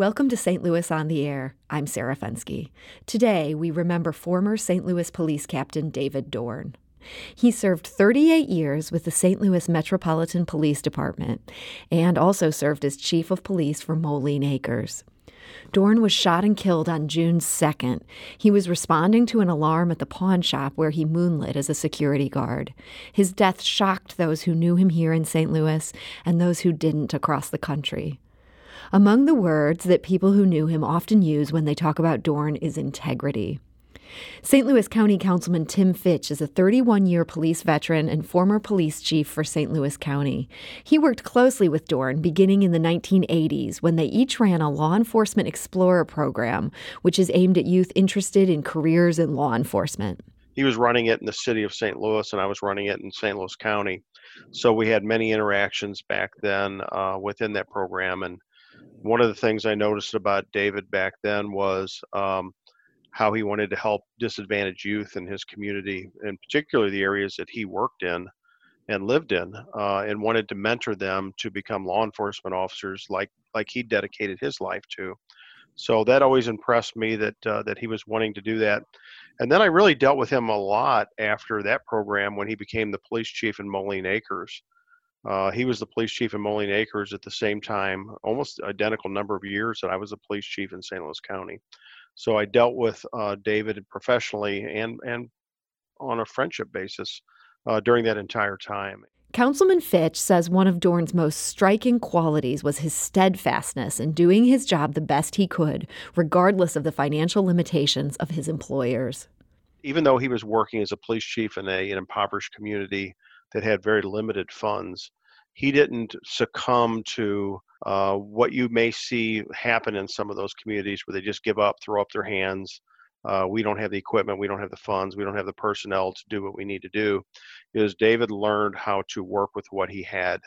Welcome to St. Louis on the Air. I'm Sarah Fenske. Today, we remember former St. Louis Police Captain David Dorn. He served 38 years with the St. Louis Metropolitan Police Department and also served as Chief of Police for Moline Acres. Dorn was shot and killed on June 2nd. He was responding to an alarm at the pawn shop where he moonlit as a security guard. His death shocked those who knew him here in St. Louis and those who didn't across the country. Among the words that people who knew him often use when they talk about Dorn is integrity. St. Louis County Councilman Tim Fitch is a 31 year police veteran and former police chief for St. Louis County. He worked closely with Dorn beginning in the 1980s when they each ran a Law Enforcement Explorer program, which is aimed at youth interested in careers in law enforcement. He was running it in the city of St. Louis, and I was running it in St. Louis County. So we had many interactions back then uh, within that program. And one of the things I noticed about David back then was um, how he wanted to help disadvantaged youth in his community, and particularly the areas that he worked in and lived in, uh, and wanted to mentor them to become law enforcement officers, like like he dedicated his life to. So that always impressed me that uh, that he was wanting to do that. And then I really dealt with him a lot after that program when he became the police chief in Moline Acres. Uh, he was the police chief in Moline Acres at the same time, almost identical number of years that I was the police chief in St. Louis County. So I dealt with uh, David professionally and and on a friendship basis uh, during that entire time. Councilman Fitch says one of Dorn's most striking qualities was his steadfastness in doing his job the best he could, regardless of the financial limitations of his employers. Even though he was working as a police chief in a, an impoverished community that had very limited funds, he didn't succumb to uh, what you may see happen in some of those communities where they just give up, throw up their hands. Uh, we don't have the equipment, we don't have the funds, we don't have the personnel to do what we need to do. Is David learned how to work with what he had.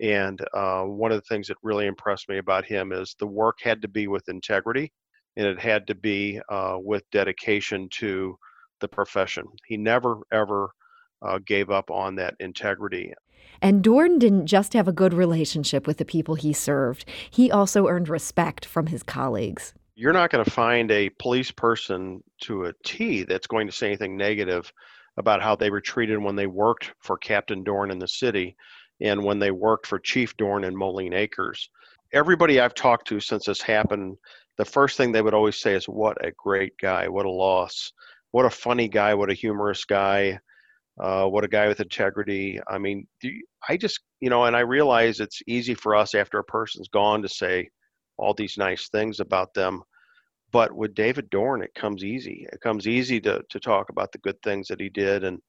And uh, one of the things that really impressed me about him is the work had to be with integrity and it had to be uh, with dedication to the profession. He never, ever uh, gave up on that integrity. And Dorn didn't just have a good relationship with the people he served, he also earned respect from his colleagues. You're not going to find a police person to a T that's going to say anything negative about how they were treated when they worked for Captain Dorn in the city and when they worked for Chief Dorn in Moline Acres. Everybody I've talked to since this happened, the first thing they would always say is, What a great guy, what a loss, what a funny guy, what a humorous guy uh, what a guy with integrity. I mean, you, I just, you know, and I realize it's easy for us after a person's gone to say all these nice things about them. But with David Dorn, it comes easy. It comes easy to, to talk about the good things that he did and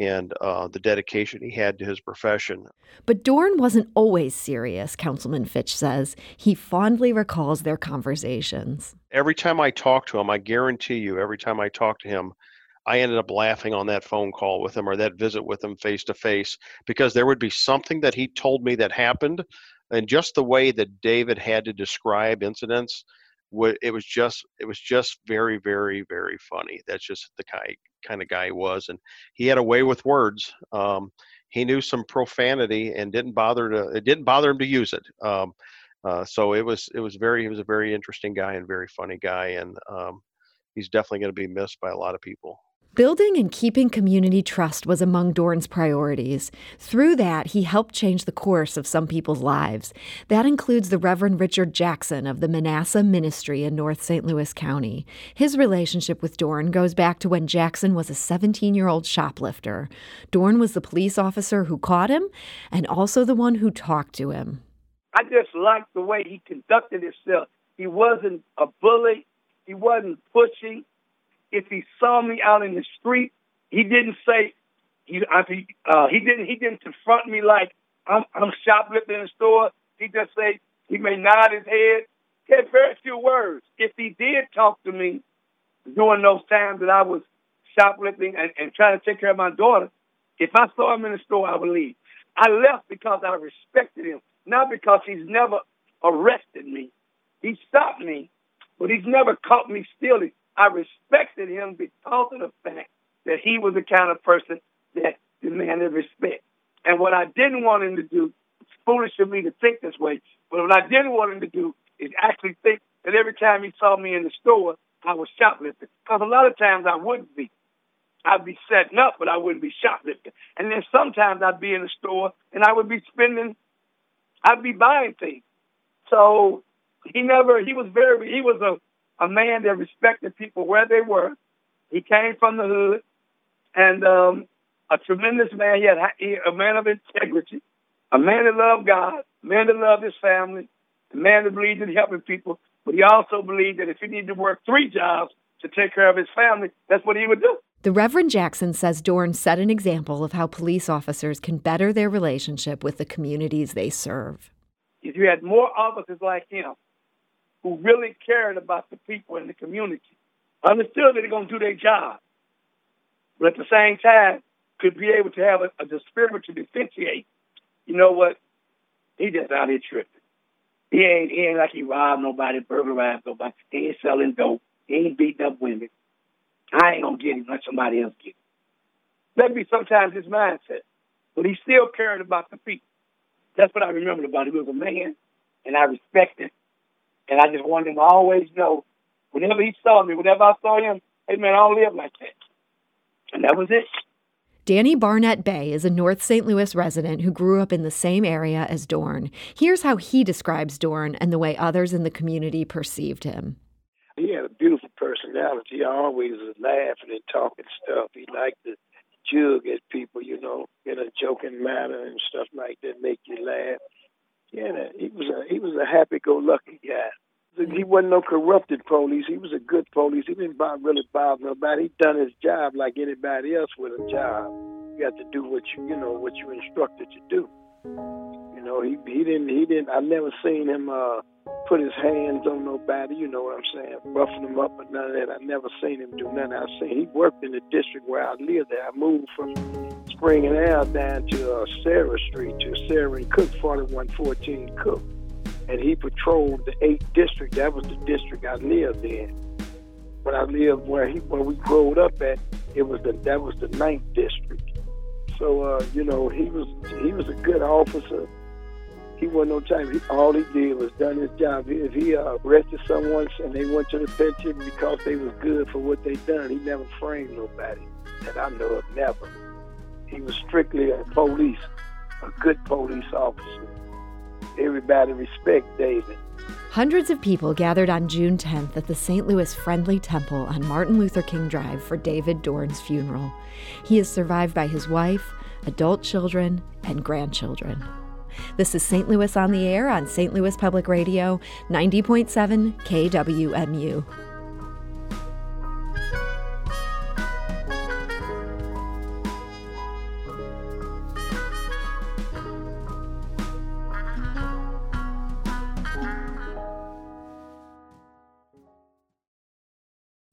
and uh, the dedication he had to his profession. But Dorn wasn't always serious, Councilman Fitch says. He fondly recalls their conversations. Every time I talk to him, I guarantee you, every time I talk to him, I ended up laughing on that phone call with him or that visit with him face to face because there would be something that he told me that happened, and just the way that David had to describe incidents, it was just it was just very very very funny. That's just the kind kind of guy he was, and he had a way with words. Um, he knew some profanity and didn't bother to it didn't bother him to use it. Um, uh, so it was it was very he was a very interesting guy and very funny guy, and um, he's definitely going to be missed by a lot of people. Building and keeping community trust was among Dorn's priorities. Through that, he helped change the course of some people's lives. That includes the Reverend Richard Jackson of the Manasseh Ministry in North St. Louis County. His relationship with Dorn goes back to when Jackson was a 17 year old shoplifter. Dorn was the police officer who caught him and also the one who talked to him. I just liked the way he conducted himself. He wasn't a bully, he wasn't pushing if he saw me out in the street, he didn't say he uh, he didn't he didn't confront me like I'm I'm shoplifting in the store. He just say he may nod his head. He had very few words. If he did talk to me during those times that I was shoplifting and, and trying to take care of my daughter, if I saw him in the store, I would leave. I left because I respected him, not because he's never arrested me. He stopped me, but he's never caught me stealing. I respected him because of the fact that he was the kind of person that demanded respect. And what I didn't want him to do, it's foolish of me to think this way, but what I didn't want him to do is actually think that every time he saw me in the store, I was shoplifting. Because a lot of times I wouldn't be. I'd be setting up, but I wouldn't be shoplifting. And then sometimes I'd be in the store and I would be spending, I'd be buying things. So he never, he was very, he was a, a man that respected people where they were. He came from the hood and um, a tremendous man. He had he, a man of integrity, a man that loved God, a man that loved his family, a man that believed in helping people. But he also believed that if he needed to work three jobs to take care of his family, that's what he would do. The Reverend Jackson says Dorn set an example of how police officers can better their relationship with the communities they serve. If you had more officers like him who really cared about the people in the community, understood that they're going to do their job, but at the same time could be able to have a, a the spirit to differentiate. You know what? He just out here tripping. He ain't, he ain't like he robbed nobody, burglarized nobody. He ain't selling dope. He ain't beating up women. I ain't gonna get him, let somebody else get him. That be sometimes his mindset. But he still cared about the people. That's what I remember about him. He was a man, and I respect him. And I just wanted him to always know, whenever he saw me, whenever I saw him, hey man, I don't live like that. And that was it. Danny Barnett Bay is a North St. Louis resident who grew up in the same area as Dorn. Here's how he describes Dorn and the way others in the community perceived him. He had a beautiful personality. He always was laughing and talking stuff. He liked to jug at people, you know, in a joking manner and stuff like that, make you laugh. Yeah, he was a he was a happy-go-lucky guy he wasn't no corrupted police. He was a good police. He didn't really bother nobody. He done his job like anybody else with a job. You got to do what you you know what you instructed to do. You know, he he didn't he didn't. I never seen him uh put his hands on nobody. You know what I'm saying? Roughing them up or none of that. I never seen him do none. I seen he worked in the district where I lived. There, I moved from Spring and L down to uh, Sarah Street to Sarah and Cook, 4114 Cook and he patrolled the eighth district. That was the district I lived in. When I lived where he where we growed up at, it was the that was the ninth district. So uh, you know, he was he was a good officer. He wasn't no time. He, all he did was done his job. If he uh, arrested someone and they went to the pension because they was good for what they done, he never framed nobody that I know of. Never. He was strictly a police, a good police officer everybody respect David. Hundreds of people gathered on June 10th at the St. Louis Friendly Temple on Martin Luther King Drive for David Dorn's funeral. He is survived by his wife, adult children, and grandchildren. This is St. Louis on the Air on St. Louis Public Radio, 90.7 KWMU.